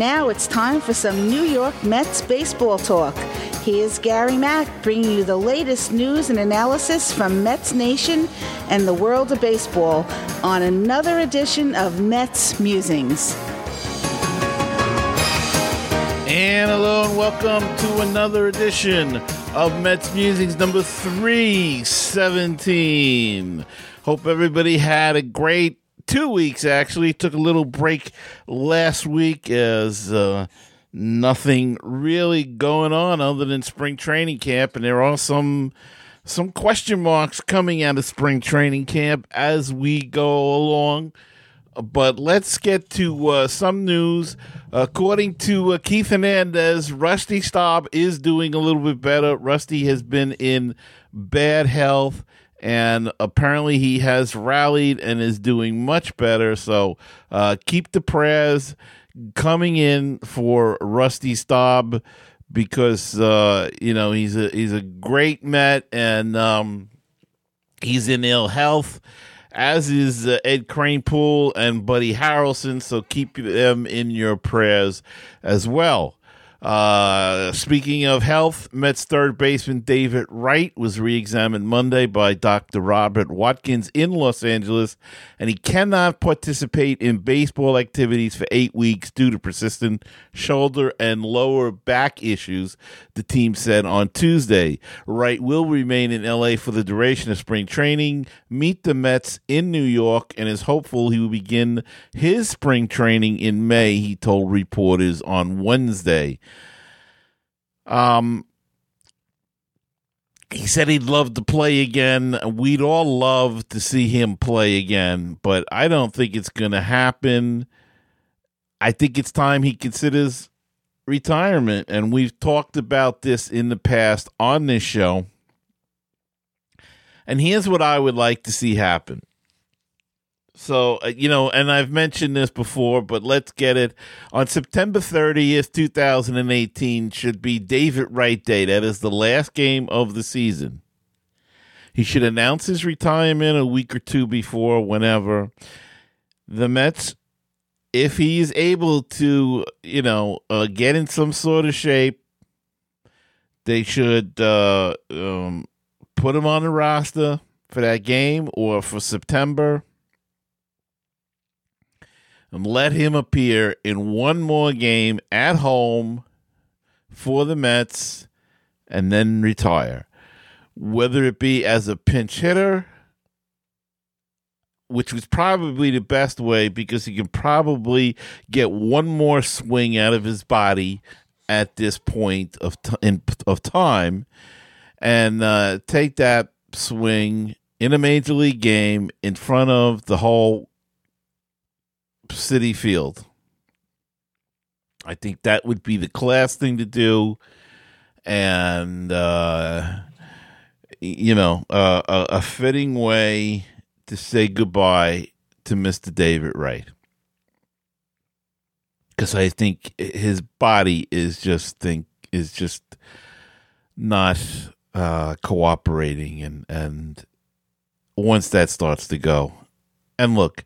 Now it's time for some New York Mets baseball talk. Here's Gary Mack bringing you the latest news and analysis from Mets Nation and the world of baseball on another edition of Mets Musings. And hello and welcome to another edition of Mets Musings number 317. Hope everybody had a great two weeks actually. Took a little break last week as uh, nothing really going on other than spring training camp, and there are some some question marks coming out of spring training camp as we go along. But let's get to uh, some news. According to uh, Keith Hernandez, Rusty Staub is doing a little bit better. Rusty has been in bad health and apparently he has rallied and is doing much better. So uh, keep the prayers coming in for Rusty Staub because uh, you know he's a he's a great Met and um, he's in ill health. As is uh, Ed Kranepool and Buddy Harrelson, so keep them in your prayers as well. Uh, speaking of health, Mets third baseman David Wright was re-examined Monday by Dr. Robert Watkins in Los Angeles, and he cannot participate in baseball activities for eight weeks due to persistent shoulder and lower back issues. The team said on Tuesday. Wright will remain in LA for the duration of spring training, meet the Mets in New York, and is hopeful he will begin his spring training in May. He told reporters on Wednesday. Um, he said he'd love to play again. We'd all love to see him play again, but I don't think it's going to happen. I think it's time he considers retirement. And we've talked about this in the past on this show. And here's what I would like to see happen so, uh, you know, and I've mentioned this before, but let's get it. On September 30th, 2018, should be David Wright Day. That is the last game of the season. He should announce his retirement a week or two before, whenever. The Mets, if he's able to, you know, uh, get in some sort of shape, they should uh, um, put him on the roster for that game or for September and let him appear in one more game at home for the Mets and then retire. Whether it be as a pinch hitter, which was probably the best way because he can probably get one more swing out of his body at this point of t- in, of time, and uh, take that swing in a major league game in front of the whole Citi Field. I think that would be the class thing to do, and uh, you know, uh, a, a fitting way to say goodbye to Mister David Wright, because I think his body is just think is just not uh, cooperating, and and once that starts to go, and look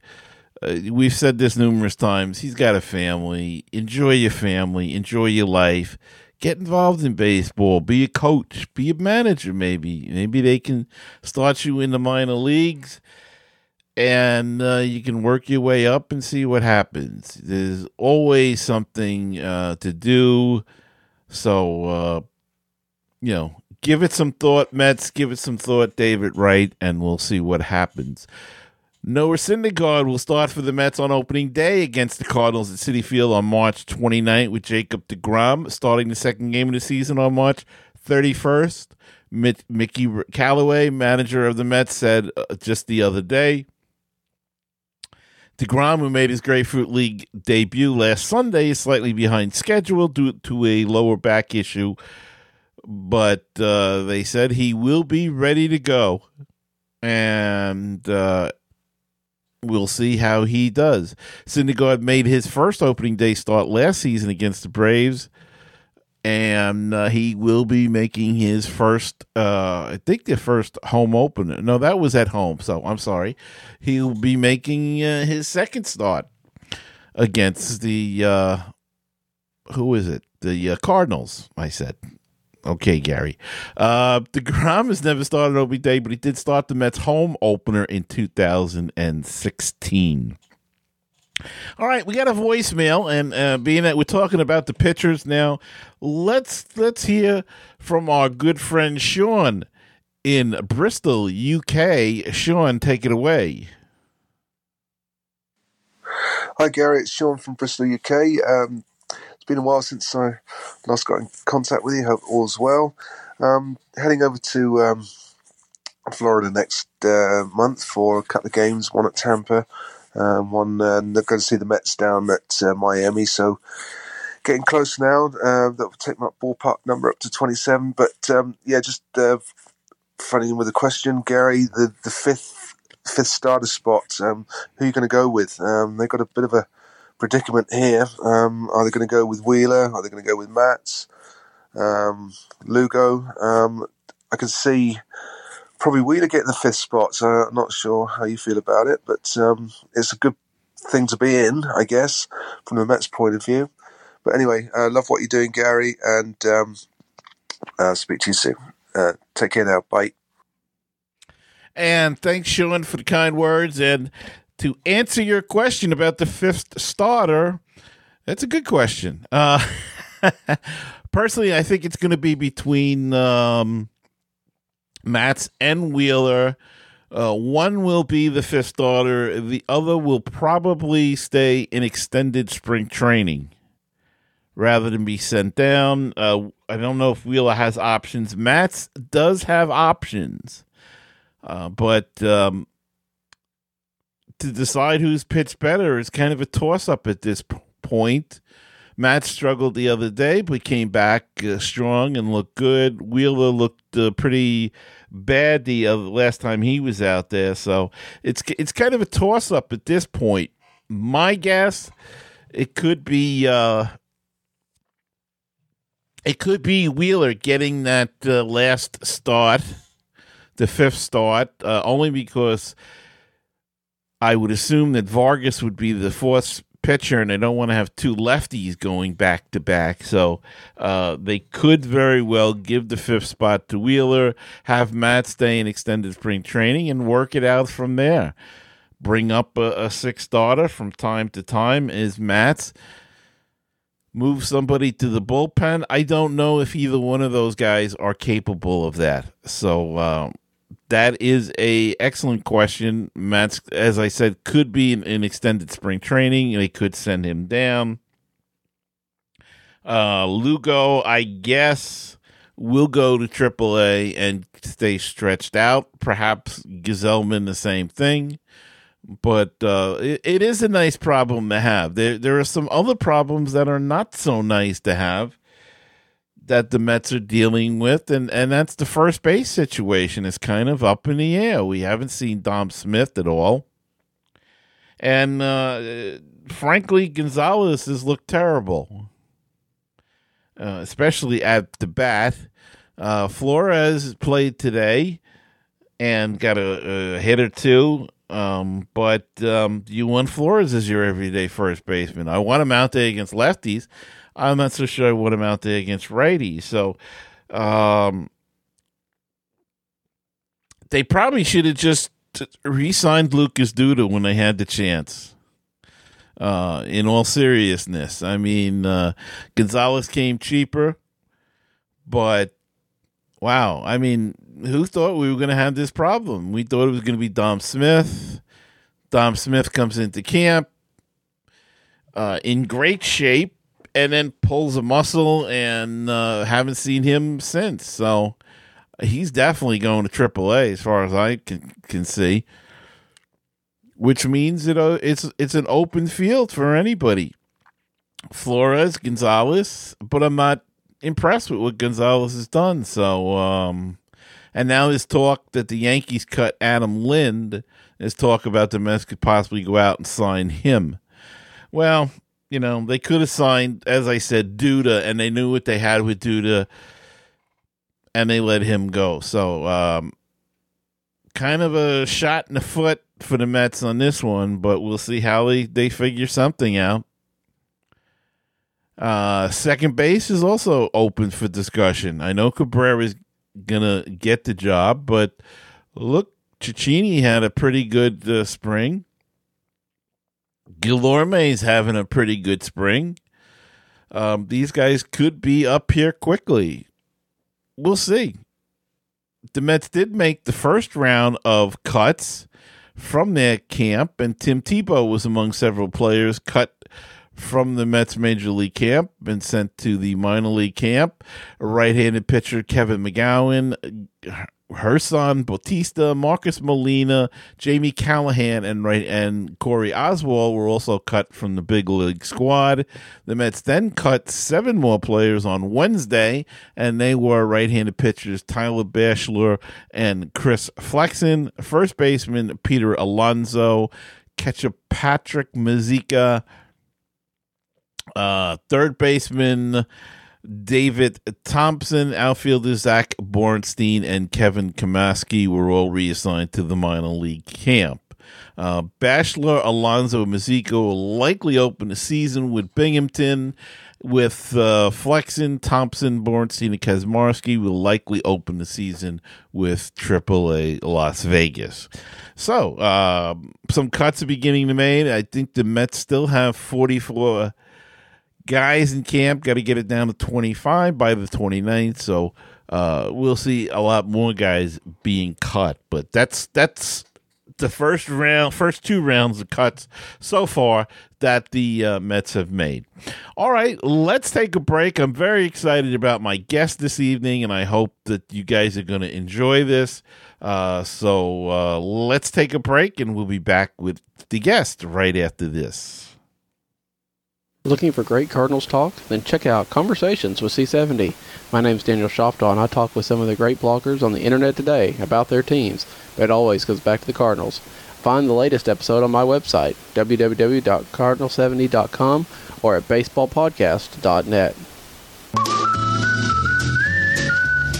uh, we've said this numerous times. He's got a family. Enjoy your family. Enjoy your life. Get involved in baseball. Be a coach. Be a manager. Maybe maybe they can start you in the minor leagues, and uh, you can work your way up and see what happens. There's always something uh, to do. So uh, you know, give it some thought, Mets. Give it some thought, David Wright, and we'll see what happens. Noah Syndergaard will start for the Mets on opening day against the Cardinals at Citi Field on March 29th with Jacob DeGrom starting the second game of the season on March 31st. Mickey Callaway, manager of the Mets, said uh, just the other day. DeGrom, who made his Grapefruit League debut last Sunday, is slightly behind schedule due to a lower back issue, but uh, they said he will be ready to go. And uh, We'll see how he does. Syndergaard made his first opening day start last season against the Braves, and uh, he will be making his first, uh, I think, the first home opener. No, that was at home, so I'm sorry. He'll be making uh, his second start against the uh, who is it? The uh, Cardinals. I said. Okay, Gary. Uh, DeGrom has never started opening day, but he did start the Mets home opener in 2016. All right, we got a voicemail, and uh, being that we're talking about the pitchers now, let's let's hear from our good friend Sean in Bristol, UK. Sean, take it away. Hi, Gary. It's Sean from Bristol, UK. Um, it's been a while since I last got in contact with you. Hope all's well. Um, heading over to um, Florida next uh, month for a couple of games. One at Tampa, um, one uh, going to see the Mets down at uh, Miami. So getting close now. Uh, that will take my ballpark number up to twenty-seven. But um, yeah, just uh, funny with a question, Gary. The the fifth fifth starter spot. Um, who are you going to go with? Um, they've got a bit of a predicament here. Um, are they going to go with Wheeler? Are they going to go with Matz? Um, Lugo? Um, I can see probably Wheeler getting the fifth spot, so I'm not sure how you feel about it, but um, it's a good thing to be in, I guess, from the Mets' point of view. But anyway, I uh, love what you're doing, Gary, and um, uh, speak to you soon. Uh, take care now. Bye. And thanks, Sean, for the kind words. And to answer your question about the fifth starter, that's a good question. Uh, personally, I think it's going to be between um, Matz and Wheeler. Uh, one will be the fifth starter. The other will probably stay in extended spring training rather than be sent down. Uh, I don't know if Wheeler has options. Matz does have options, uh, but um, to decide who's pitched better is kind of a toss up at this point. Matz struggled the other day, but came back uh, strong and looked good. Wheeler looked uh, pretty bad the uh, last time he was out there, so it's it's kind of a toss up at this point. My guess, it could be uh, it could be Wheeler getting that uh, last start, the fifth start, uh, only because I would assume that Vargas would be the fourth pitcher, and they don't want to have two lefties going back to back. So uh, they could very well give the fifth spot to Wheeler, have Matz stay in extended spring training, and work it out from there. Bring up a, a sixth starter from time to time is Matz. Move somebody to the bullpen. I don't know if either one of those guys are capable of that. So um, that is a excellent question. Matz, as I said, could be an, extended spring training. They could send him down. Uh, Lugo, I guess, will go to AAA and stay stretched out. Perhaps Gsellman, the same thing. But uh, it, it is a nice problem to have. There, there are some other problems that are not so nice to have that the Mets are dealing with, and, and that's the first base situation is kind of up in the air. We haven't seen Dom Smith at all. And uh, frankly, Gonzalez has looked terrible, uh, especially at the bat. Uh, Flores played today and got a, a hit or two. Um, but um, you want Flores as your everyday first baseman. I want him out there against lefties. I'm not so sure I want him out there against righties. So, um, they probably should have just re-signed Lucas Duda when they had the chance. Uh, in all seriousness, I mean, uh, Gonzalez came cheaper, but wow, I mean, who thought we were going to have this problem? We thought it was going to be Dom Smith. Dom Smith comes into camp uh, in great shape and then pulls a muscle and uh, haven't seen him since. So he's definitely going to AAA as far as I can can see. Which means that uh, it's it's an open field for anybody. Flores, Gonzalez, but I'm not impressed with what Gonzalez has done. So, um, and now there's talk that the Yankees cut Adam Lind. There's talk about the Mets could possibly go out and sign him. Well, you know, they could have signed, as I said, Duda, and they knew what they had with Duda, and they let him go. So, um, kind of a shot in the foot for the Mets on this one, but we'll see how they, they figure something out. Uh, second base is also open for discussion. I know Cabrera is gonna get the job, but look, Cecchini had a pretty good uh, spring. Guillorme's having a pretty good spring. Um, these guys could be up here quickly. We'll see. The Mets did make the first round of cuts from their camp, and Tim Tebow was among several players cut from the Mets major league camp and sent to the minor league camp. Right handed pitcher Kevin McGowan, Gerson Bautista, Marcus Molina, Jamie Callahan, and right and Corey Oswalt were also cut from the big league squad. The Mets then cut seven more players on Wednesday, and they were right-handed pitchers Tyler Bashlor and Chris Flexen, first baseman Peter Alonso, catcher Patrick Mazeika, uh, third baseman David Thompson, outfielder Zach Borenstein, and Kevin Kaczmarski were all reassigned to the minor league camp. Uh, Bashlor, Alonso, and Mazeika will likely open the season with Binghamton. With uh, Flexen, Thompson, Borenstein, and Kaczmarski will likely open the season with AAA Las Vegas. So, uh, some cuts are beginning to made. I think the Mets still have 44 guys in camp. Got to get it down to 25 by the 29th. So uh, we'll see a lot more guys being cut. But that's that's the first round, first two rounds of cuts so far that the uh, Mets have made. All right, let's take a break. I'm very excited about my guest this evening, and I hope that you guys are going to enjoy this. Uh, so uh, let's take a break, and we'll be back with the guest right after this. Looking for great Cardinals talk? Then check out Conversations with C70. My name's Daniel Shoptaw, and I talk with some of the great bloggers on the internet today about their teams, but it always goes back to the Cardinals. Find the latest episode on my website, www.cardinal70.com or at baseballpodcast.net.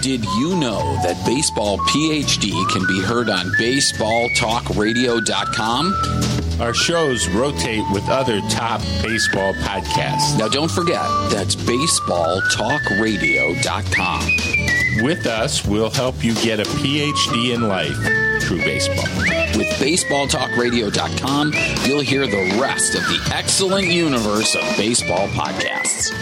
Did you know that Baseball PhD can be heard on baseballtalkradio.com? Our shows rotate with other top baseball podcasts. Now, don't forget, that's baseballtalkradio.com. With us, we'll help you get a PhD in life through baseball. With baseballtalkradio.com, you'll hear the rest of the excellent universe of baseball podcasts.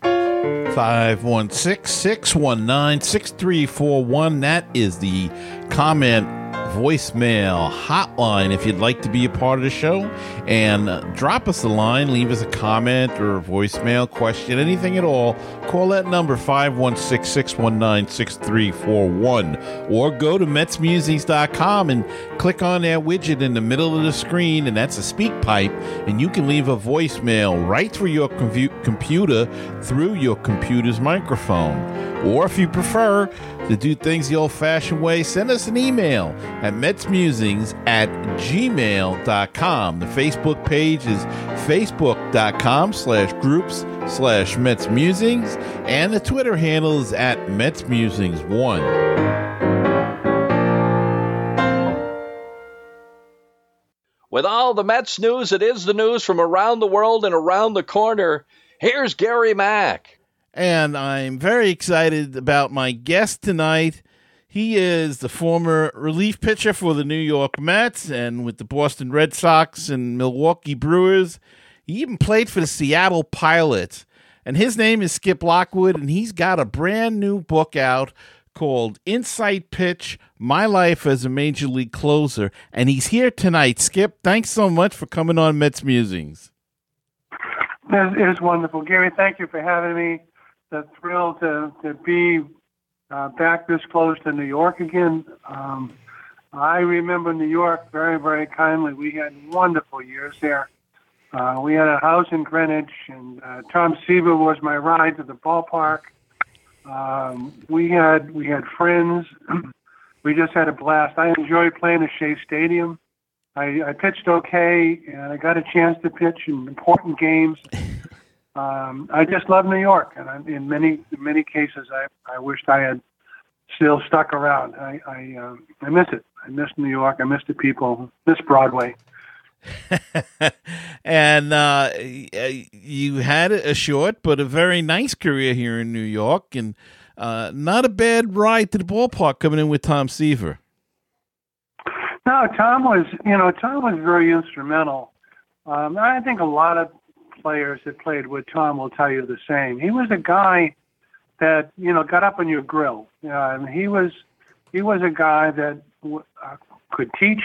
516 619 6341. That is the comment voicemail hotline if you'd like to be a part of the show. And drop us a line leave us a comment or a voicemail question anything at all. Call that number 516-619-6341 or go to metsmusings.com and click on that widget in the middle of the screen and that's a speak pipe and you can leave a voicemail right through your computer through your computer's microphone. Or if you prefer to do things the old fashioned way, send us an email at metsmusings at gmail.com. The Facebook page is facebook.com slash groups slash metsmusings, and the Twitter handle is at metsmusings1. With all the Mets news, it is the news from around the world and around the corner. Here's Gary Mack and I'm very excited about my guest tonight. He is the former relief pitcher for the New York Mets and with the Boston Red Sox and Milwaukee Brewers. He even played for the Seattle Pilots. And his name is Skip Lockwood, and he's got a brand new book out called Inside Pitch My Life as a Major League Closer. And he's here tonight. Skip, thanks so much for coming on Mets Musings. It is wonderful. Gary, thank you for having me the thrill to, to be uh, back this close to New York again. Um, I remember New York very, very kindly. We had wonderful years there. Uh, we had a house in Greenwich, and uh, Tom Seaver was my ride to the ballpark. Um, we had we had friends. we just had a blast. I enjoyed playing at Shea Stadium. I, I pitched okay, and I got a chance to pitch in important games. um, I just love New York, and I, in many in many cases, I I wished I had still stuck around. I I, uh, I miss it. I miss New York. I miss the people. Miss Broadway. and uh, you had a short but a very nice career here in New York, and uh, not a bad ride to the ballpark coming in with Tom Seaver. No, Tom was, you know, Tom was very instrumental. Um, I think a lot of players that played with Tom will tell you the same. He was a guy that, you know, got up on your grill. Uh, he was, he was a guy that uh, could teach.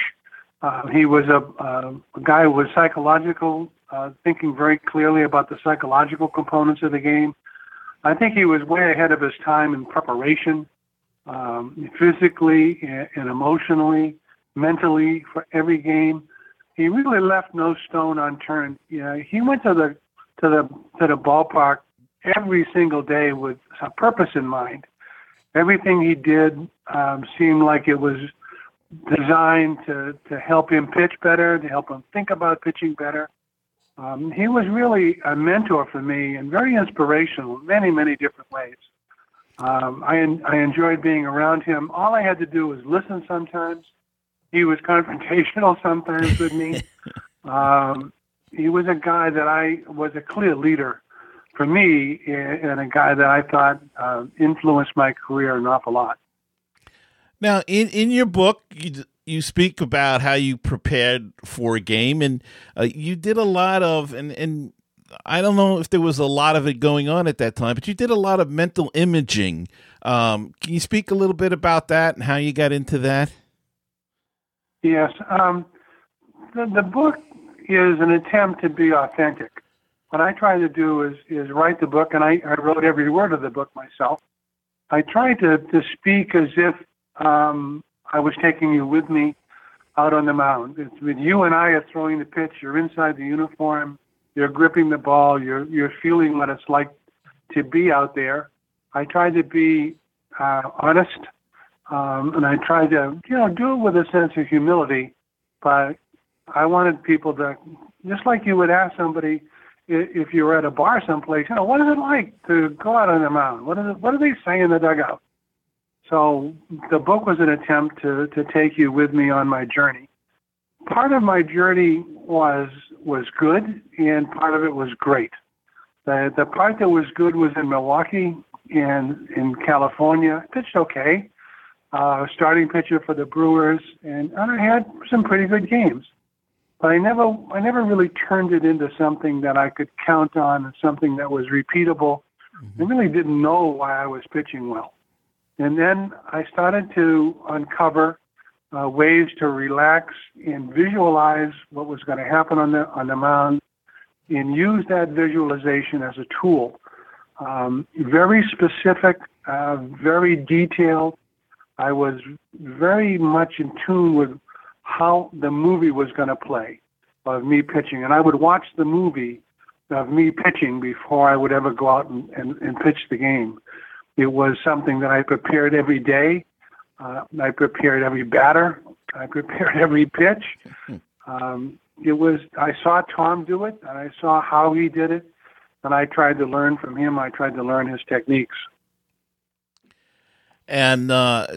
Uh, he was a, uh, a guy who was psychological, uh, thinking very clearly about the psychological components of the game. I think he was way ahead of his time in preparation, um, physically and, and emotionally mentally for every game. He really left no stone unturned. You know, he went to the to the to the ballpark every single day with a purpose in mind. Everything he did um, seemed like it was designed to to help him pitch better, to help him think about pitching better. Um, he was really a mentor for me and very inspirational in many many different ways. Um, I I enjoyed being around him. All I had to do was listen sometimes he was confrontational sometimes with me. um, he was a guy that I was a clear leader for me, and a guy that I thought uh, influenced my career an awful lot. Now, in in your book, you you speak about how you prepared for a game, and uh, you did a lot of and and. I don't know if there was a lot of it going on at that time, but you did a lot of mental imaging. Um, can you speak a little bit about that and how you got into that? Yes. Um, the, the book is an attempt to be authentic. What I try to do is, is write the book, and I, I wrote every word of the book myself. I try to, to speak as if um, I was taking you with me out on the mound. It's with you and I are throwing the pitch. You're inside the uniform. You're gripping the ball. You're you're feeling what it's like to be out there. I try to be uh, honest um, and I tried to, you know, do it with a sense of humility, but I wanted people to, just like you would ask somebody if you were at a bar someplace, you know, what is it like to go out on the mound? What, is it, what are they saying in the dugout? So the book was an attempt to, to take you with me on my journey. Part of my journey was was good, and part of it was great. The the part that was good was in Milwaukee and in California. I pitched okay uh, starting pitcher for the Brewers, and, and I had some pretty good games. But I never, I never really turned it into something that I could count on and something that was repeatable. Mm-hmm. I really didn't know why I was pitching well. And then I started to uncover uh, ways to relax and visualize what was going to happen on the on the mound, and use that visualization as a tool. Um, very specific, uh, very detailed, I was very much in tune with how the movie was going to play of me pitching. And I would watch the movie of me pitching before I would ever go out and, and, and pitch the game. It was something that I prepared every day. Uh, I prepared every batter. I prepared every pitch. Um, it was I saw Tom do it, and I saw how he did it, and I tried to learn from him. I tried to learn his techniques and uh,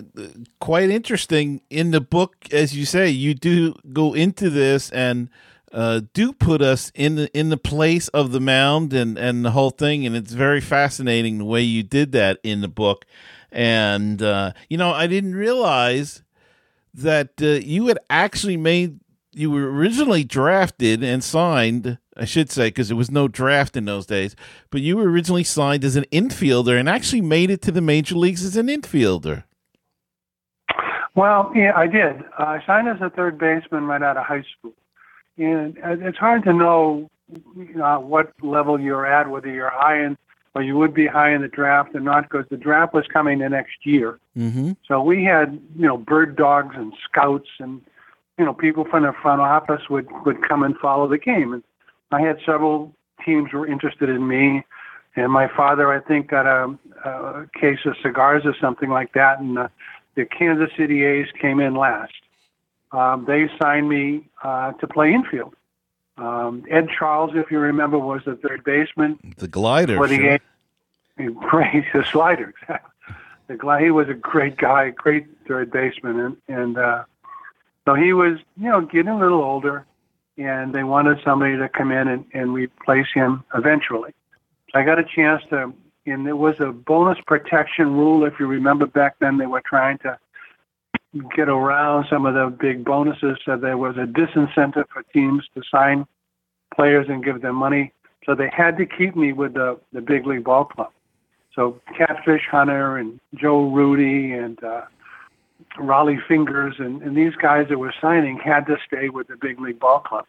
quite interesting in the book, as you say, you do go into this and uh, do put us in the in the place of the mound and and the whole thing, and it's very fascinating the way you did that in the book. And uh, you know, I didn't realize that uh, you had actually made you were originally drafted and signed I should say, because there was no draft in those days. But you were originally signed as an infielder and actually made it to the major leagues as an infielder. Well, yeah, I did. I signed as a third baseman right out of high school, and it's hard to know, you know what level you're at, whether you're high in or you would be high in the draft or not, because the draft was coming the next year. Mm-hmm. So we had, you know, bird dogs and scouts and you know, people from the front office would would come and follow the game. And I had several teams were interested in me, and my father, I think, got a, a case of cigars or something like that, and the, the Kansas City A's came in last. Um, they signed me uh, to play infield. Um, Ed Charles, if you remember, was the third baseman. The glider. For the sure. A's. Great, the slider. the glide. He was a great guy, great third baseman, and and uh, so he was, you know, getting a little older and they wanted somebody to come in and, and replace him eventually. So I got a chance to, and there was a bonus protection rule. If you remember back then, they were trying to get around some of the big bonuses, so there was a disincentive for teams to sign players and give them money. So they had to keep me with the the big league ball club. So Catfish Hunter and Joe Rudi and uh, Rollie Fingers and, and these guys that were signing had to stay with the big league ball club.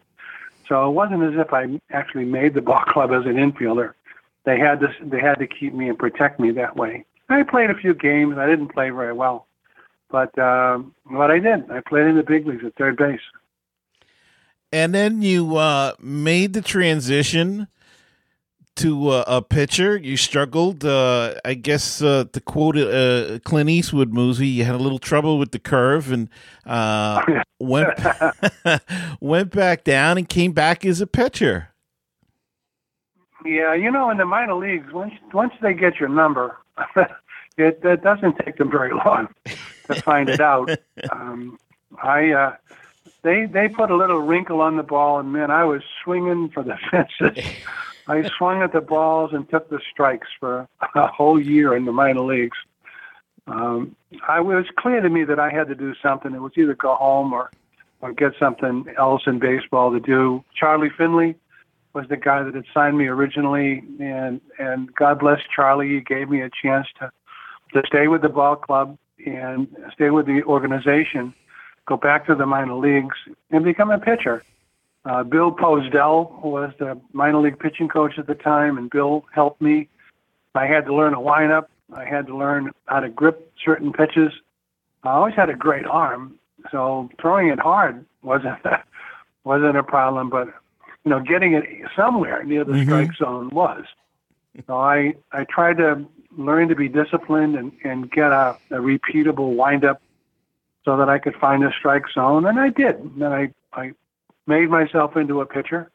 So it wasn't as if I actually made the ball club as an infielder. They had to they had to keep me and protect me that way. I played a few games. I didn't play very well, but um, what I did, I played in the big leagues at third base. And then you uh, made the transition to uh, a pitcher. You struggled, uh, I guess, uh, to quote uh, Clint Eastwood movie, you had a little trouble with the curve and uh, went went back down and came back as a pitcher. Yeah, you know, in the minor leagues, once once they get your number, it, it doesn't take them very long to find it out. Um, I uh, they they put a little wrinkle on the ball, and man, I was swinging for the fences. I swung at the balls and took the strikes for a whole year in the minor leagues. Um, I it was clear to me that I had to do something. It was either go home or or get something else in baseball to do. Charlie Finley was the guy that had signed me originally, and and God bless Charlie. He gave me a chance to to stay with the ball club and stay with the organization, go back to the minor leagues, and become a pitcher. Uh, Bill Posedel was the minor league pitching coach at the time, and Bill helped me. I had to learn a windup. I had to learn how to grip certain pitches. I always had a great arm, so throwing it hard wasn't wasn't a problem. But you know, getting it somewhere near the Mhm. strike zone was. So I I tried to learn to be disciplined and and get a, a repeatable windup so that I could find a strike zone, and I did. And I I made myself into a pitcher.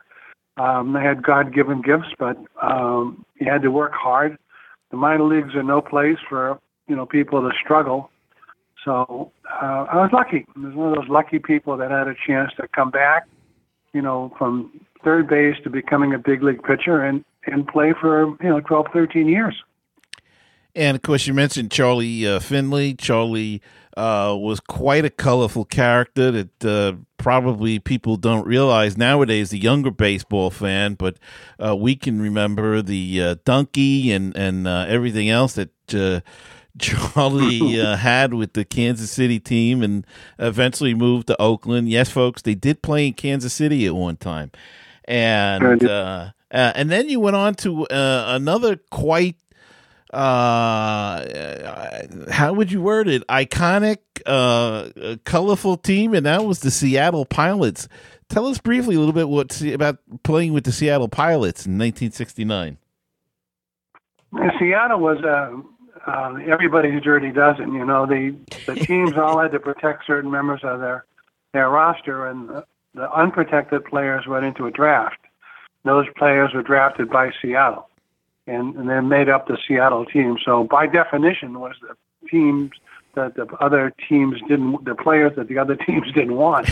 Um, I had God given gifts, but um, you had to work hard. The minor leagues are no place for you know people to struggle. So uh, I was lucky. I was one of those lucky people that had a chance to come back, you know, from third base to becoming a big league pitcher and and play for you know 12, 13 years. And of course, you mentioned Charlie uh, Finley. Charlie uh, was quite a colorful character that uh, probably people don't realize nowadays. The younger baseball fan, but uh, we can remember the uh, donkey and and uh, everything else that. Uh, Charlie uh, had with the Kansas City team and eventually moved to Oakland. Yes, folks, they did play in Kansas City at one time. And uh, uh, and then you went on to uh, another quite uh how would you word it iconic uh uh, colorful team and that was the seattle pilots tell us briefly a little bit what about playing with the seattle pilots in 1969 Seattle was uh, uh, everybody's dirty dozen. You know, the the teams all had to protect certain members of their their roster, and the, the unprotected players went into a draft. Those players were drafted by Seattle, and, and they made up the Seattle team. So by definition, was the teams that the other teams didn't, the players that the other teams didn't want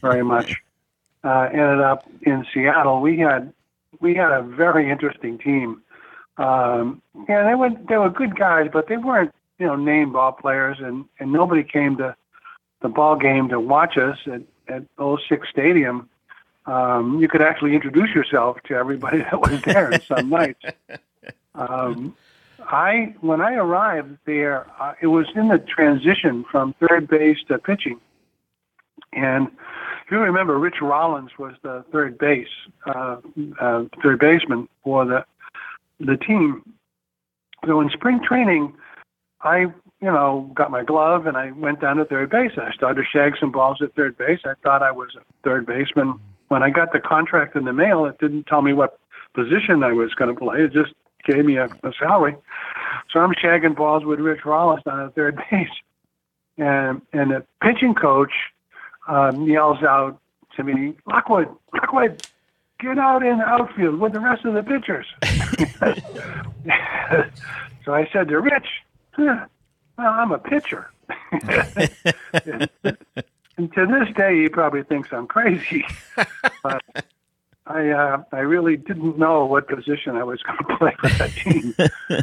very much, uh, ended up in Seattle. We had we had a very interesting team. Um, yeah, they were they were good guys, but they weren't you know name ball players, and and nobody came to the ball game to watch us at at Sick's Stadium. Um, you could actually introduce yourself to everybody that was there some nights. Um, I when I arrived there, uh, it was in the transition from third base to pitching, and if you remember, Rich Rollins was the third base uh, uh, third baseman for the the team. So in spring training, I you know got my glove and I went down to third base. I started to shag some balls at third base. I thought I was a third baseman. When I got the contract in the mail, it didn't tell me what position I was going to play. It just gave me a, a salary. So I'm shagging balls with Rich Rollins on at third base, and and the pitching coach um, yells out to me, Lockwood, Lockwood, get out in the outfield with the rest of the pitchers. so I said to Rich, huh, well, I'm a pitcher. and to this day, he probably thinks I'm crazy. but I uh, I really didn't know what position I was going to play for that team.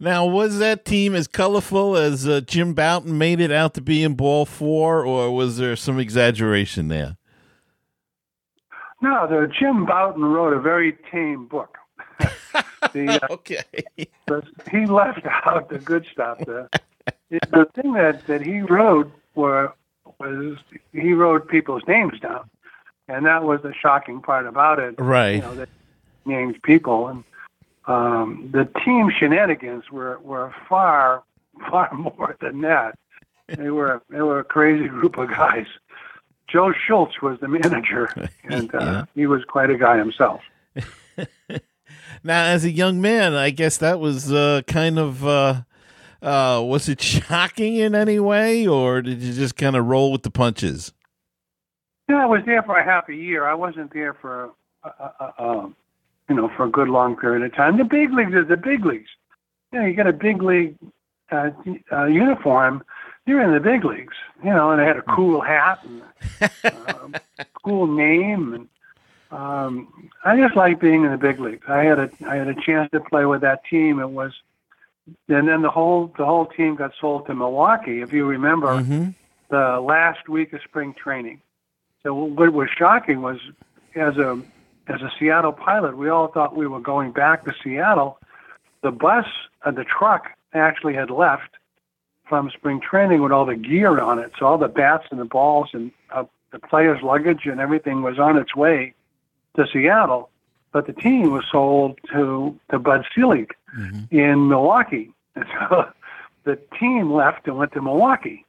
Now, was that team as colorful as uh, Jim Bouton made it out to be in Ball Four, or was there some exaggeration there? No, the Jim Bouton wrote a very tame book. the, uh, okay. the, he left out the good stuff. The, the thing that, that he wrote were, was he wrote people's names down, and that was the shocking part about it. Right. You know, that named people and um, the team shenanigans were, were far far more than that. They were they were a crazy group of guys. Joe Schultz was the manager, and uh, Yeah. he was quite a guy himself. Now, as a young man, I guess that was uh, kind of. Uh, uh, was it shocking in any way, or did you just kind of roll with the punches? Yeah, I was there for a half a year. I wasn't there for, uh, uh, uh, you know, for a good long period of time. The big leagues is the big leagues. You know, you get a big league uh, uh, uniform, you're in the big leagues. You know, and I had a cool hat and um, cool name, and um, I just like being in the big leagues. I had a I had a chance to play with that team. It was, and then the whole the whole team got sold to Milwaukee. If you remember, Mm-hmm. the last week of spring training. So what was shocking was, as a as a Seattle pilot, we all thought we were going back to Seattle. The bus, uh, the truck, actually had left from spring training with all the gear on it. So all the bats and the balls and uh, the players' luggage and everything was on its way to Seattle. But the team was sold to to Bud Selig in Milwaukee. And so the team left and went to Milwaukee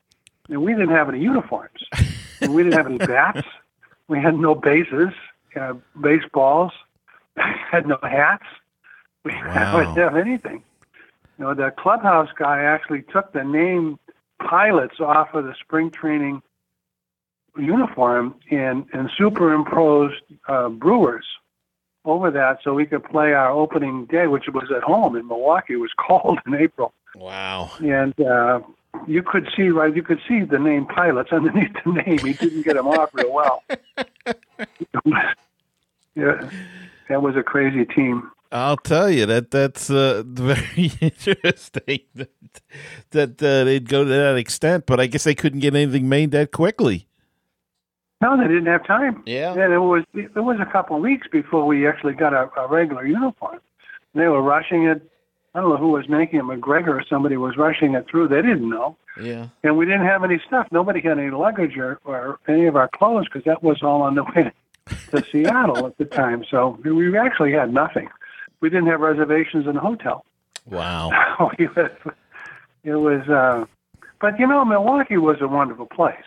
and we didn't have any uniforms. And we didn't have any bats. We had no bases, uh, baseballs. had no hats. We Wow. didn't have anything. You know, the clubhouse guy actually took the name pilots off of the spring training uniform and and superimposed uh, Brewers over that so we could play our opening day, which was at home in Milwaukee. It was cold in April Wow. and uh, you could see right. You could see the name pilots underneath the name. He didn't get them off real well. yeah, that was a crazy team. I'll tell you that that's uh, very interesting that, that uh, they'd go to that extent, but I guess they couldn't get anything made that quickly. No, they didn't have time. Yeah. and it was it was a couple of weeks before we actually got a, a regular uniform. They were rushing it. I don't know who was making it, MacGregor or somebody was rushing it through. They didn't know. Yeah. And we didn't have any stuff. Nobody had any luggage or, or any of our clothes because that was all on the way to Seattle at the time. So we actually had nothing. We didn't have reservations in a hotel. Wow. it was, it was uh, but you know, Milwaukee was a wonderful place.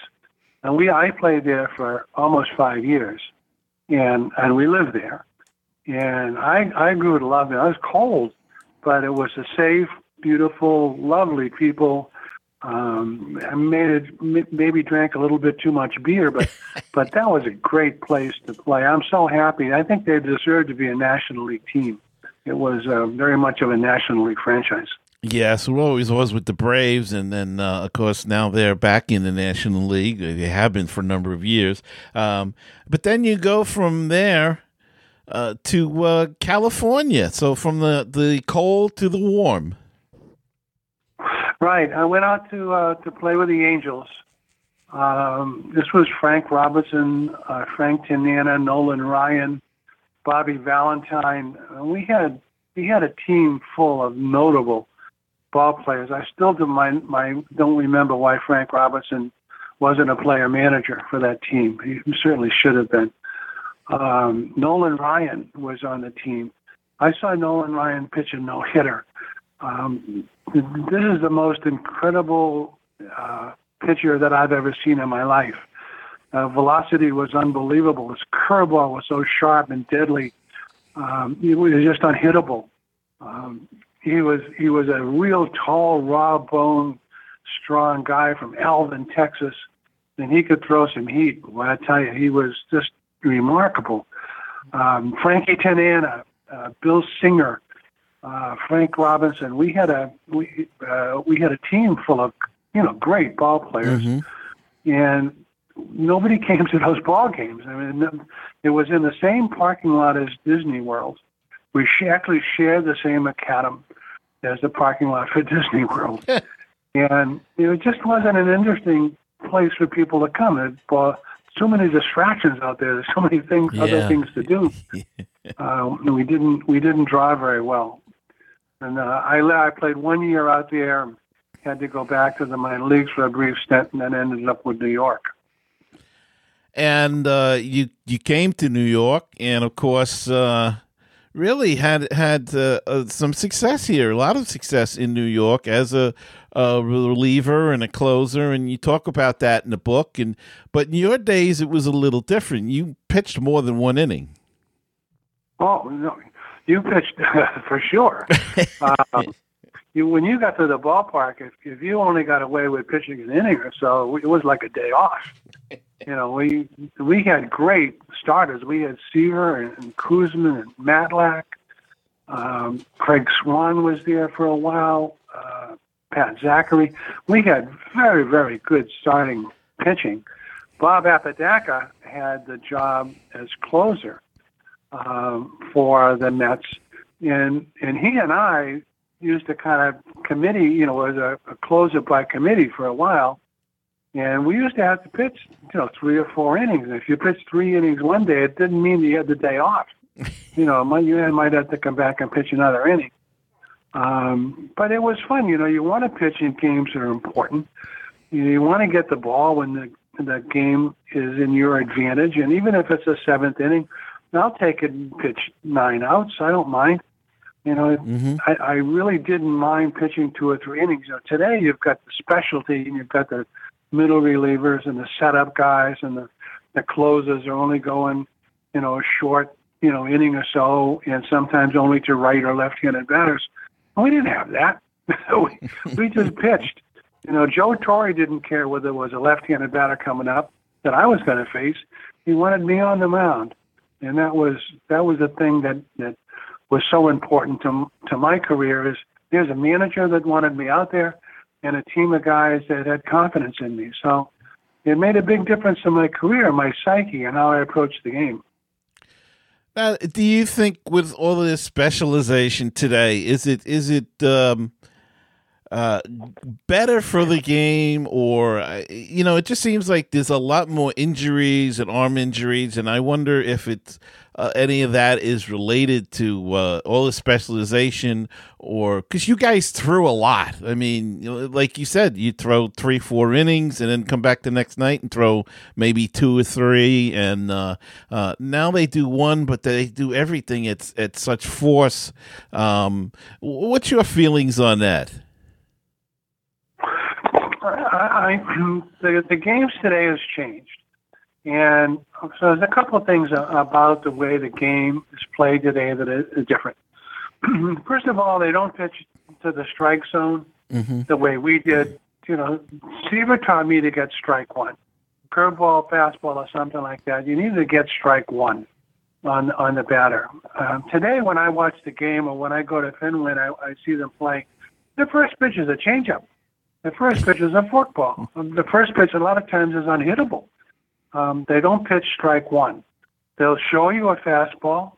And we, I played there for almost five years, and and we lived there, and I I grew to love it. I was cold, but it was a safe, beautiful, lovely people. Um, I made it, maybe drank a little bit too much beer, but but that was a great place to play. I'm so happy. I think they deserve to be a National League team. It was uh, very much of a National League franchise. Yes, it always was with the Braves, and then uh, of course now they're back in the National League. They have been for a number of years. Um, but then you go from there uh, to uh, California. So from the the cold to the warm. Right. I went out to uh, to play with the Angels. Um, this was Frank Robinson, uh, Frank Tanana, Nolan Ryan, Bobby Valentine. Uh, we had we had a team full of notable ball players. I still do my my don't remember why Frank Robinson wasn't a player manager for that team. He certainly should have been. Um, Nolan Ryan was on the team. I saw Nolan Ryan pitch a no hitter. Um, this is the most incredible uh, pitcher that I've ever seen in my life. Uh, velocity was unbelievable. His curveball was so sharp and deadly. Um, he was just unhittable. Um, he was he was a real tall, raw bone, strong guy from Alvin, Texas, and he could throw some heat. Well, I tell you, he was just remarkable. Um, Frankie Tanana, uh, Bill Singer, uh, Frank Robinson. We had a we uh, we had a team full of you know great ball players, and nobody came to those ball games. I mean, it was in the same parking lot as Disney World. We actually shared the same academy as the parking lot for Disney World, and it just wasn't an interesting place for people to come. It, uh, so many distractions out there. There's so many things, yeah. other things to do. um, we didn't we didn't draw very well, and uh, I I played one year out there. Had to go back to the minor leagues for a brief stint, and then ended up with New York. And uh, you you came to New York, and of course, uh, really had had uh, uh, some success here. A lot of success in New York as a, a, reliever and a closer, and you talk about that in the book. And but in your days, it was a little different. You pitched more than one inning. Oh no, you pitched for sure. um, you when you got to the ballpark, if if you only got away with pitching an inning or so, it was like a day off. You know, we we had great starters. We had Seaver and, and Koosman and Matlack. Um, Craig Swan was there for a while. Uh, Pat Zachry. We had very very good starting pitching. Bob Apodaca had the job as closer um, for the Mets, and and he and I used a kind of committee, you know, as a, a closer by committee for a while and we used to have to pitch, you know, three or four innings. And if you pitched three innings one day, it didn't mean you had the day off. you know, you might have to come back and pitch another inning. Um, but it was fun. You know, you want to pitch in games that are important. You, know, you want to get the ball when the the game is in your advantage. And even if it's a seventh inning, I'll take it and pitch nine outs. I don't mind. You know, mm-hmm. I, I really didn't mind pitching two or three innings. You know, today you've got the specialty and you've got the middle relievers and the setup guys and the, the closers are only going, you know, a short, you know, inning or so, and sometimes only to right or left-handed batters. We didn't have that. we, we just pitched. You know, Joe Torre didn't care whether it was a left-handed batter coming up that I was going to face. He wanted me on the mound, and that was that was the thing that that was so important to to my career. Is there's a manager that wanted me out there, and a team of guys that had confidence in me. So it made a big difference in my career, my psyche, and how I approached the game. Now, do you think with all this specialization today, is it is it um, uh, better for the game, or uh, you know, it just seems like there's a lot more injuries and arm injuries, and I wonder if it's uh, any of that is related to uh, all the specialization or because you guys threw a lot. I mean, like you said, you throw three, four innings and then come back the next night and throw maybe two or three. And uh, uh, now they do one, but they do everything at, at such force. Um, what's your feelings on that? I, I, the, the games today has changed. And so there's a couple of things about the way the game is played today that is different. First of all, they don't pitch to the strike zone mm-hmm. the way we did. You know, Seaver taught me to get strike one. Curveball, fastball, or something like that. You need to get strike one on on the batter. Um, today, when I watch the game or when I go to Fenway, I, I see them play. The first pitch is a changeup. The first pitch is a forkball. The first pitch, a lot of times, is unhittable um, they don't pitch strike one. They'll show you a fastball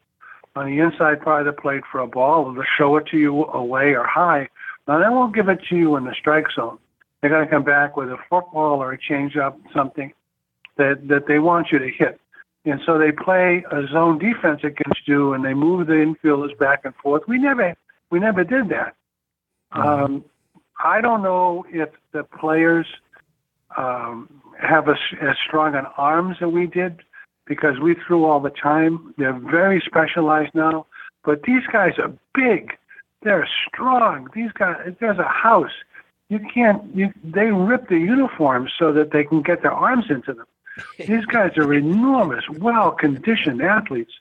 on the inside part of the plate for a ball. They'll show it to you away or high. Now they won't give it to you in the strike zone. They're going to come back with a forkball or a changeup, something that that they want you to hit. And so they play a zone defense against you, and they move the infielders back and forth. We never we never did that. Mm-hmm. Um, I don't know if the players um, have a, as strong an arms as we did because we threw all the time. They're very specialized now, but these guys are big. They're strong. These guys, there's a house. You can't. You, they rip the uniforms so that they can get their arms into them. These guys are enormous, well-conditioned athletes,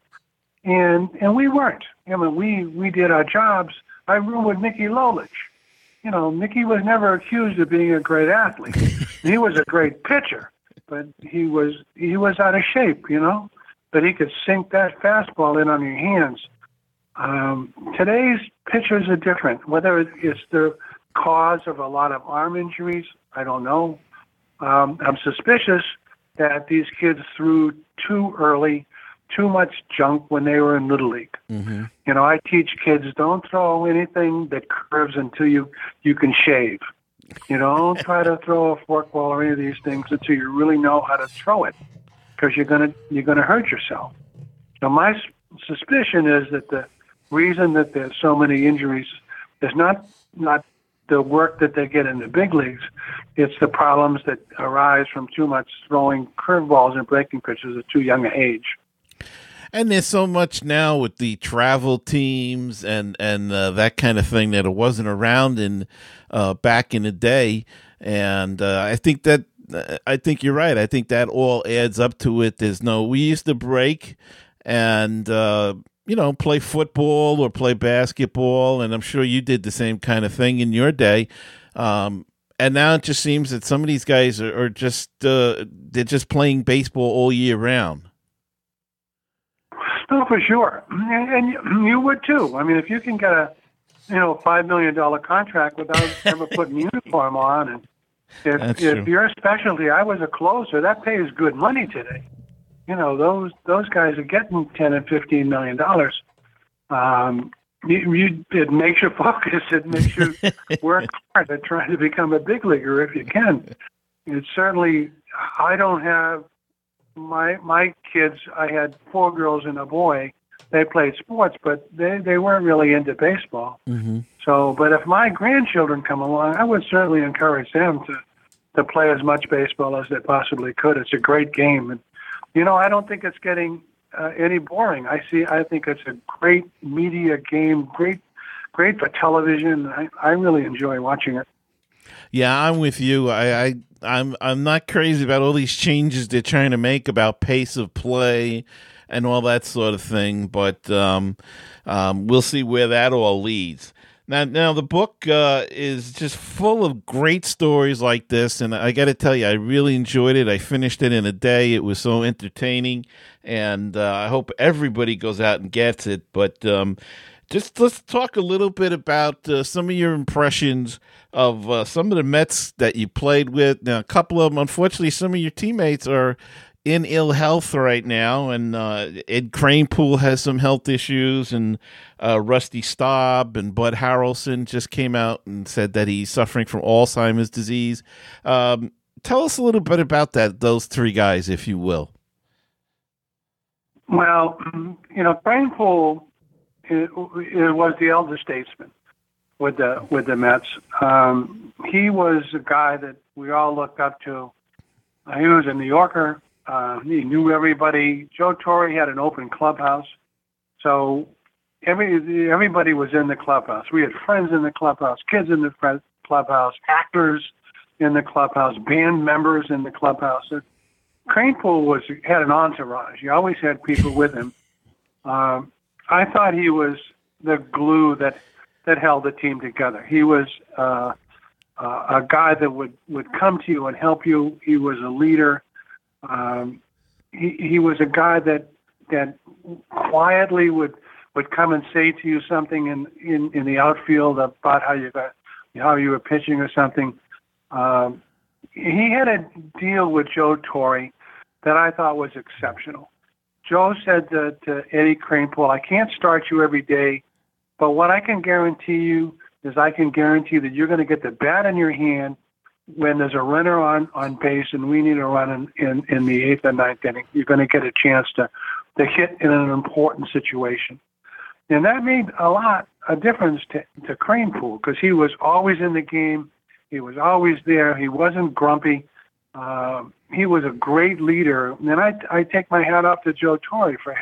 and and we weren't. I mean, we we did our jobs. I roomed with Mickey Lolich you know, Mickey was never accused of being a great athlete. he was a great pitcher, but he was he was out of shape, you know. But he could sink that fastball in on your hands. Um, today's pitchers are different. Whether it's the cause of a lot of arm injuries, I don't know. Um, I'm suspicious that these kids threw too early, too much junk when they were in little league. Mm-hmm. You know, I teach kids don't throw anything that curves until you you can shave. You know, don't try to throw a forkball or any of these things until you really know how to throw it, because you're gonna you're gonna hurt yourself. So my s- suspicion is that the reason that there's so many injuries is not not the work that they get in the big leagues. It's the problems that arise from too much throwing curveballs and breaking pitches at too young an age. And there's so much now with the travel teams and and uh, that kind of thing that it wasn't around in uh, back in the day. And uh, I think that I think you're right. I think that all adds up to it. There's no we used to break and uh, you know play football or play basketball, and I'm sure you did the same kind of thing in your day. Um, and now it just seems that some of these guys are, are just uh, they're just playing baseball all year round. No, for sure, and, and you- would too. I mean, if you can get a you know five million dollar contract without ever putting uniform on, and if That's if true. your specialty, I was a closer, that pays good money today. You know, those those guys are getting ten and fifteen million dollars. Um, you, you it makes you focus. It makes you work hard at trying to become a big leaguer if you can. It's certainly. I don't have my my kids. I had four girls and a boy. They played sports, but they they weren't really into baseball. Mm-hmm. So, but if my grandchildren come along, I would certainly encourage them to to play as much baseball as they possibly could. It's a great game, and you know, I don't think it's getting uh, any boring. I see. I think it's a great media game. Great, great for television. I I really enjoy watching it. Yeah, I'm with you. I, I I'm I'm not crazy about all these changes they're trying to make about pace of play and all that sort of thing, but um, um, we'll see where that all leads. Now, now the book uh, is just full of great stories like this, and I got to tell you, I really enjoyed it. I finished it in a day. It was so entertaining, and uh, I hope everybody goes out and gets it. But um, just let's talk a little bit about uh, some of your impressions of uh, some of the Mets that you played with. Now, a couple of them, unfortunately, some of your teammates are in ill health right now, and uh, Ed Cranepool has some health issues, and uh, Rusty Staub and Bud Harrelson just came out and said that he's suffering from Alzheimer's disease. Um, tell us a little bit about that, those three guys, if you will. Well, you know, Cranepool it, was the elder statesman with the with the Mets. Um, he was a guy that we all looked up to. Uh, he was a New Yorker. Uh, he knew everybody. Joe Torre had an open clubhouse, so every everybody was in the clubhouse. We had friends in the clubhouse, kids in the fr- clubhouse, actors in the clubhouse, band members in the clubhouse. Uh, Cranepool was had an entourage. He always had people with him. Um, I thought he was the glue that that held the team together. He was uh, uh, a guy that would would come to you and help you. He was a leader. Um, he he was a guy that that quietly would would come and say to you something in in, in the outfield about how you got how you were pitching or something. Um, he had a deal with Joe Torre that I thought was exceptional. Joe said to, to uh, Eddie Cranepool, I can't start you every day, but what I can guarantee you is I can guarantee that you're going to get the bat in your hand when there's a runner on, on base and we need a run in, in, in the eighth and ninth inning. You're going to get a chance to, to hit in an important situation. And that made a lot of difference to, to Cranepool because he was always in the game. He was always there. He wasn't grumpy. Um, he was a great leader, and I I take my hat off to Joe Torre for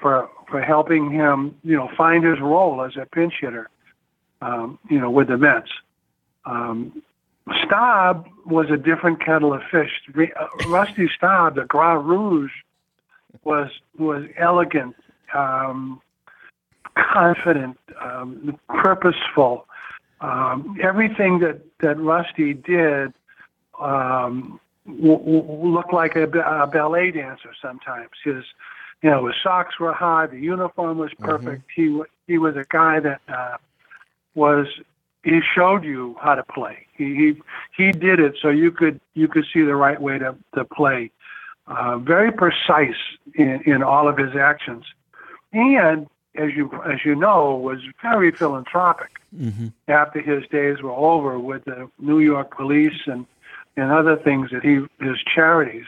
for for helping him, you know, find his role as a pinch hitter, um, you know, with the Mets. Um, Staub was a different kettle of fish. Uh, Rusty Staub, the Grand Rouge, was was elegant, um, confident, um, purposeful. Um, everything that that Rusty did um, w- w- looked like a, a ballet dancer. Sometimes his, you know, his socks were high, the uniform was perfect. He wa he was a guy that uh, was he showed you how to play. He he he did it so you could you could see the right way to to play. uh, very precise in, in all of his actions, and as you as you know, was very philanthropic. Mm-hmm. After his days were over with the New York Police and and other things that he his charities.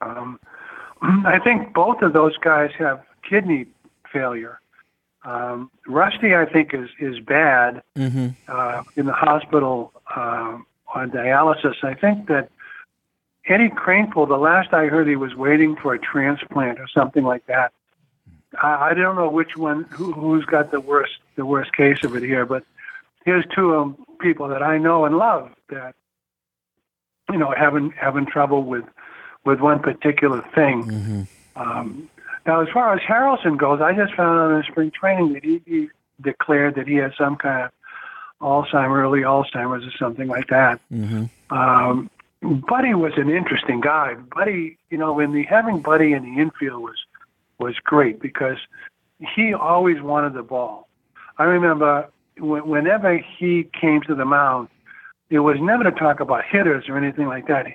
Um, I think both of those guys have kidney failure. Um, Rusty, I think, is is bad Mm-hmm. uh, in the hospital uh, on dialysis. I think that Eddie Cranepool, the last I heard, he was waiting for a transplant or something like that. I, I don't know which one, who, who's got the worst the worst case of it here, but here's two um, people that I know and love that you know having having trouble with with one particular thing. Mm-hmm. Um, now, as far as Harrelson goes, I just found out in spring training that he, he declared that he had some kind of Alzheimer, early Alzheimer's, or something like that. Mm-hmm. Um, Buddy was an interesting guy. Buddy, you know, when the having Buddy in the infield was was great because he always wanted the ball. I remember whenever he came to the mound, it was never to talk about hitters or anything like that.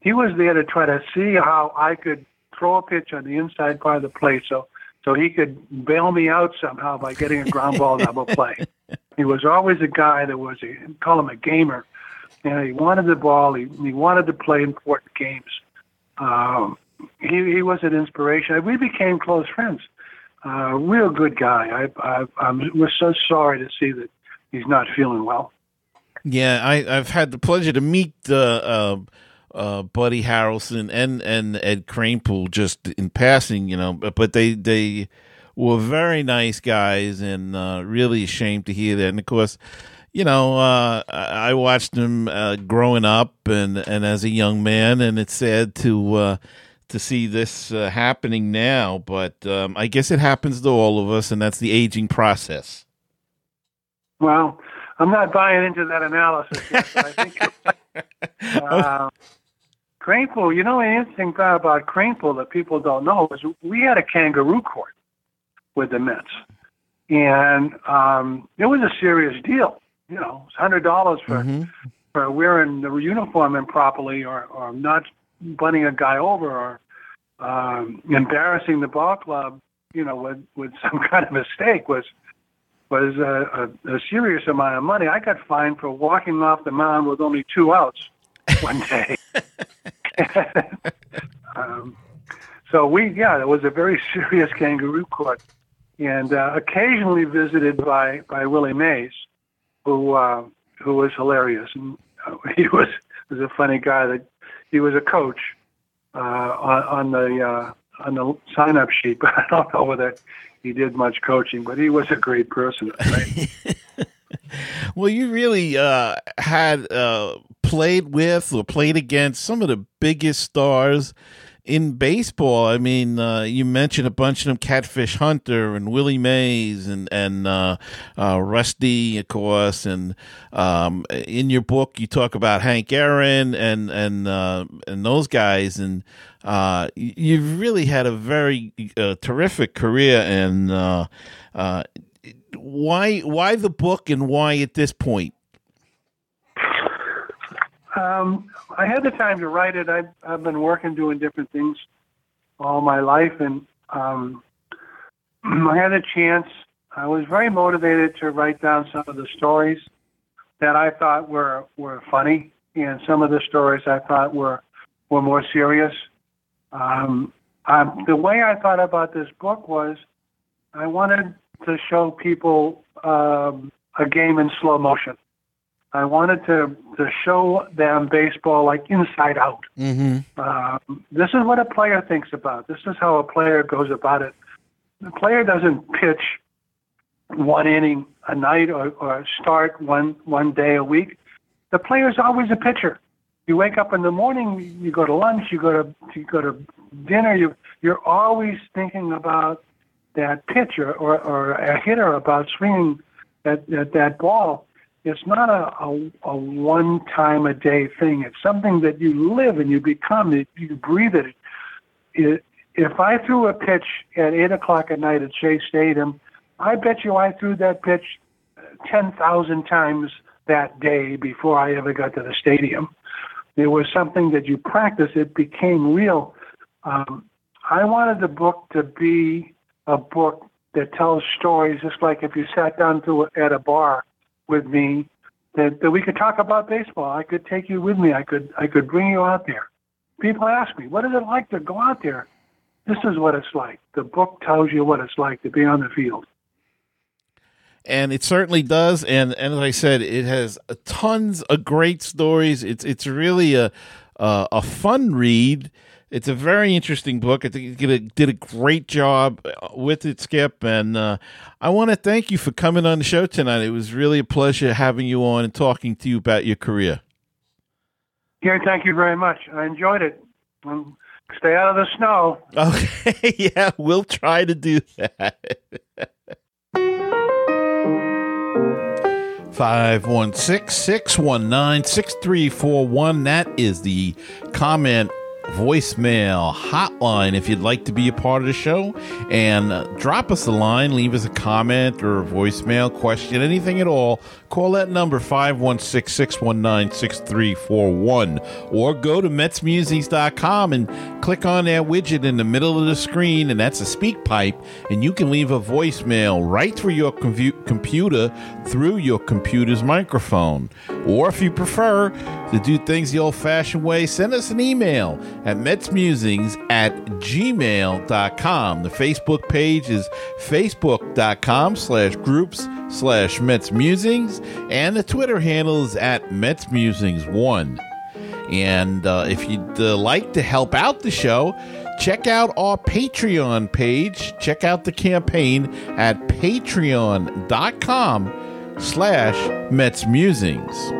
He was there to try to see how I could throw a pitch on the inside part of the plate so so he could bail me out somehow by getting a ground ball double play. He was always a guy that was a call him a gamer. And he wanted the ball. He, he wanted to play important games. Um, he, he was an inspiration. We became close friends. Uh, real good guy. I, I, I'm we're so sorry to see that he's not feeling well. Yeah, I, I've had the pleasure to meet uh, uh, Buddy Harrelson and, and Ed Cranepool just in passing, you know, but, but they they were very nice guys and uh, really ashamed to hear that. And of course, you know, uh, I I watched them uh, growing up and, and as a young man, and it's sad to uh, to see this uh, happening now. But um, I guess it happens to all of us, and that's the aging process. Well, I'm not buying into that analysis yet, but I think uh, Cranepool, you know, an interesting thing about Cranepool that people don't know is we had a kangaroo court with the Mets, and um, it was a serious deal. You know, it's hundred dollars for Mhm. for wearing the uniform improperly, or or not bunting a guy over, or um, embarrassing the ball club. You know, with with some kind of mistake was was a, a, a serious amount of money. I got fined for walking off the mound with only two outs one day. um, so we, yeah, it was a very serious kangaroo court, and uh, occasionally visited by by Willie Mays, who uh, who was hilarious, and uh, he was was a funny guy. That he was a coach uh, on, on the uh, on the sign up sheet, but I don't know whether he did much coaching. But he was a great person. Right? Well, you really uh, had uh, played with or played against some of the biggest stars in baseball. I mean, uh, you mentioned a bunch of them: Catfish Hunter and Willie Mays and and uh, uh, Rusty, of course. And um, in your book, you talk about Hank Aaron and and uh, and those guys. And uh, you've really had a very uh, terrific career. And why why the book and why at this point? Um, I had the time to write it. I've, I've been working doing different things all my life, and um, I had a chance. I was very motivated to write down some of the stories that I thought were were funny, and some of the stories I thought were were more serious. Um, the way I thought about this book was, I wanted to show people um, a game in slow motion. I wanted to to show them baseball like inside out. Mm-hmm. Um, this is what a player thinks about. This is how a player goes about it. The player doesn't pitch one inning a night or, or start one one day a week. The player is always a pitcher. You wake up in the morning, you go to lunch, you go to you go to dinner. You you're always thinking about that pitcher or, or a hitter about swinging at, at that ball. It's not a, a, a one time a day thing. It's something that you live and you become. It, you breathe it. it. If I threw a pitch at eight o'clock at night at Shea Stadium, I bet you I threw that pitch ten thousand times that day before I ever got to the stadium. It was something that you practice. It became real. Um, I wanted the book to be a book that tells stories, just like if you sat down to at a bar with me, that, that we could talk about baseball. I could take you with me. I could I could bring you out there. People ask me, what is it like to go out there? This is what it's like. The book tells you what it's like to be on the field and it certainly does. And, and as I said, it has tons of great stories. It's it's really a uh, a fun read. It's a very interesting book. I think you did a great job with it, Skip. And uh, I want to thank you for coming on the show tonight. It was really a pleasure having you on and talking to you about your career. Gary, thank you very much. I enjoyed it. Um, stay out of the snow. Okay, yeah, we'll try to do that. 516 619 6341. That is the comment voicemail hotline if you'd like to be a part of the show. And drop us a line leave us a comment or a voicemail question anything at all call that number 516-619-6341 or go to metsmusings.com and click on that widget in the middle of the screen and that's a SpeakPipe and you can leave a voicemail right through your com- computer through your computer's microphone. Or if you prefer to do things the old-fashioned way send us an email at metsmusings at gmail.com. The Facebook page is facebook.com slash groups slash and the Twitter handle is at Mets Musings One. And uh, if you'd uh, like to help out the show, check out our Patreon page. Check out the campaign at patreon.com slash metsmusings. Daniel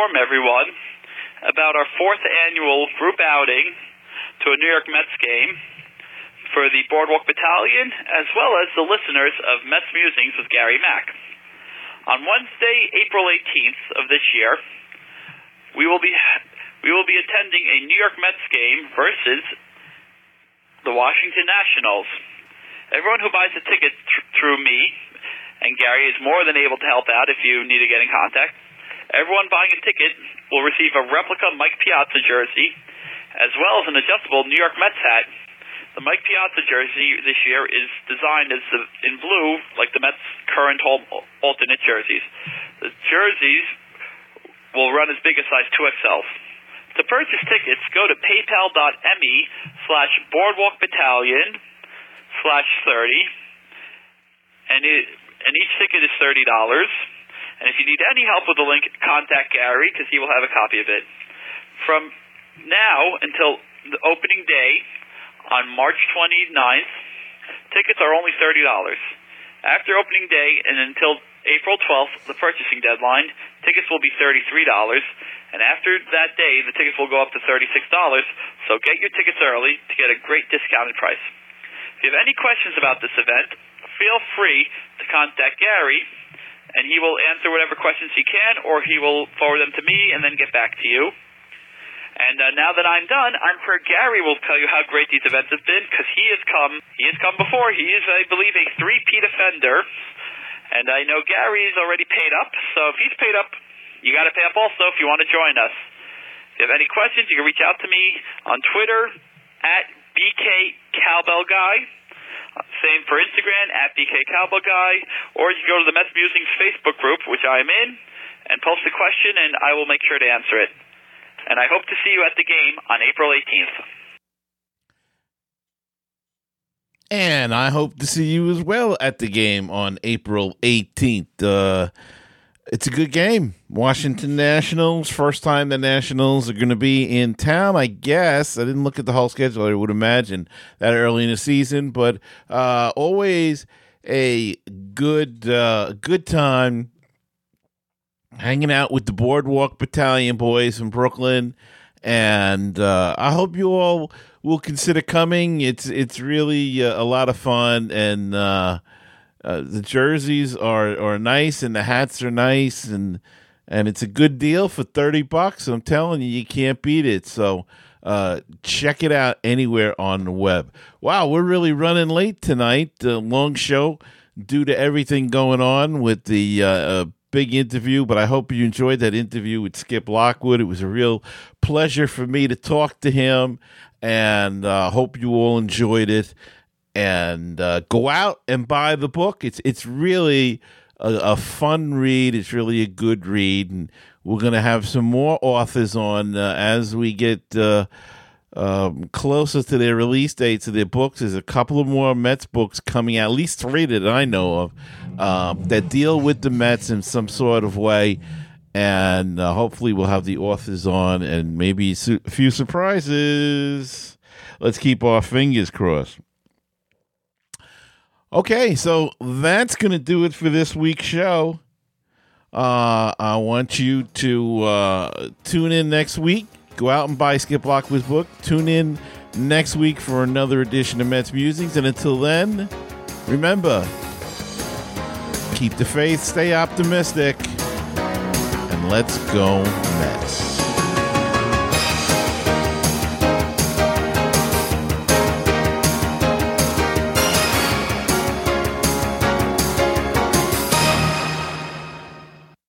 inform everyone about our fourth annual group outing to a New York Mets game for the Boardwalk Battalion, as well as the listeners of Mets Musings with Gary Mack. On Wednesday, April 18th of this year, we will be we will be attending a New York Mets game versus the Washington Nationals. Everyone who buys a ticket th- through me and Gary is more than able to help out if you need to get in contact. Everyone buying a ticket will receive a replica Mike Piazza jersey, as well as an adjustable New York Mets hat. The Mike Piazza jersey this year is designed as the, in blue, like the Mets' current home alternate jerseys. The jerseys will run as big as size 2XL. To purchase tickets, go to paypal.me slash boardwalk battalion slash 30 and it, and each ticket is thirty dollars. And if you need any help with the link, contact Gary because he will have a copy of it. From now until the opening day on March 29th, tickets are only thirty dollars. After opening day and until April 12th, the purchasing deadline, tickets will be $33. And after that day, the tickets will go up to $36. So get your tickets early to get a great discounted price. If you have any questions about this event, feel free to contact Gary, and he will answer whatever questions he can, or he will forward them to me and then get back to you. And uh, now that I'm done, I'm sure Gary will tell you how great these events have been because he has come. He has come before. He is, I believe, a three-peat offender, and I know Gary's already paid up. So if he's paid up, you got to pay up also if you want to join us. If you have any questions, you can reach out to me on Twitter at BK Guy. Same for Instagram at BK Cowboy Guy, or you can go to the Mets Musings Facebook group, which I am in, and post a question, and I will make sure to answer it. And I hope to see you at the game on April 18th. And I hope to see you as well at the game on April 18th. Uh, it's a good game. Washington Nationals, first time the Nationals are going to be in town, I guess. I didn't look at the whole schedule. I would imagine that early in the season, but uh, always a good uh, good time hanging out with the Boardwalk Battalion boys from Brooklyn. And uh, I hope you all will consider coming. It's it's really uh, a lot of fun and uh, the jerseys are are nice and the hats are nice and and it's a good deal for 30 bucks. I'm telling you, you can't beat it. So uh, check it out anywhere on the web. Wow, we're really running late tonight. Uh, long show due to everything going on with the uh, uh, big interview, but I hope you enjoyed that interview with Skip Lockwood. It was a real pleasure for me to talk to him, and uh, hope you all enjoyed it. And uh, go out and buy the book. It's it's really a, a fun read. It's really a good read, and we're going to have some more authors on uh, as we get. Uh, um, closer to their release dates of their books. There's a couple of more Mets books coming out, at least three that I know of, um, that deal with the Mets in some sort of way. And uh, hopefully, we'll have the authors on and maybe su- a few surprises. Let's keep our fingers crossed. Okay, so that's going to do it for this week's show. Uh, I want you to uh, tune in next week Go out and buy Skip Lockwood's book. Tune in next week for another edition of Mets Musings. And until then, remember keep the faith, stay optimistic, and let's go, Mets.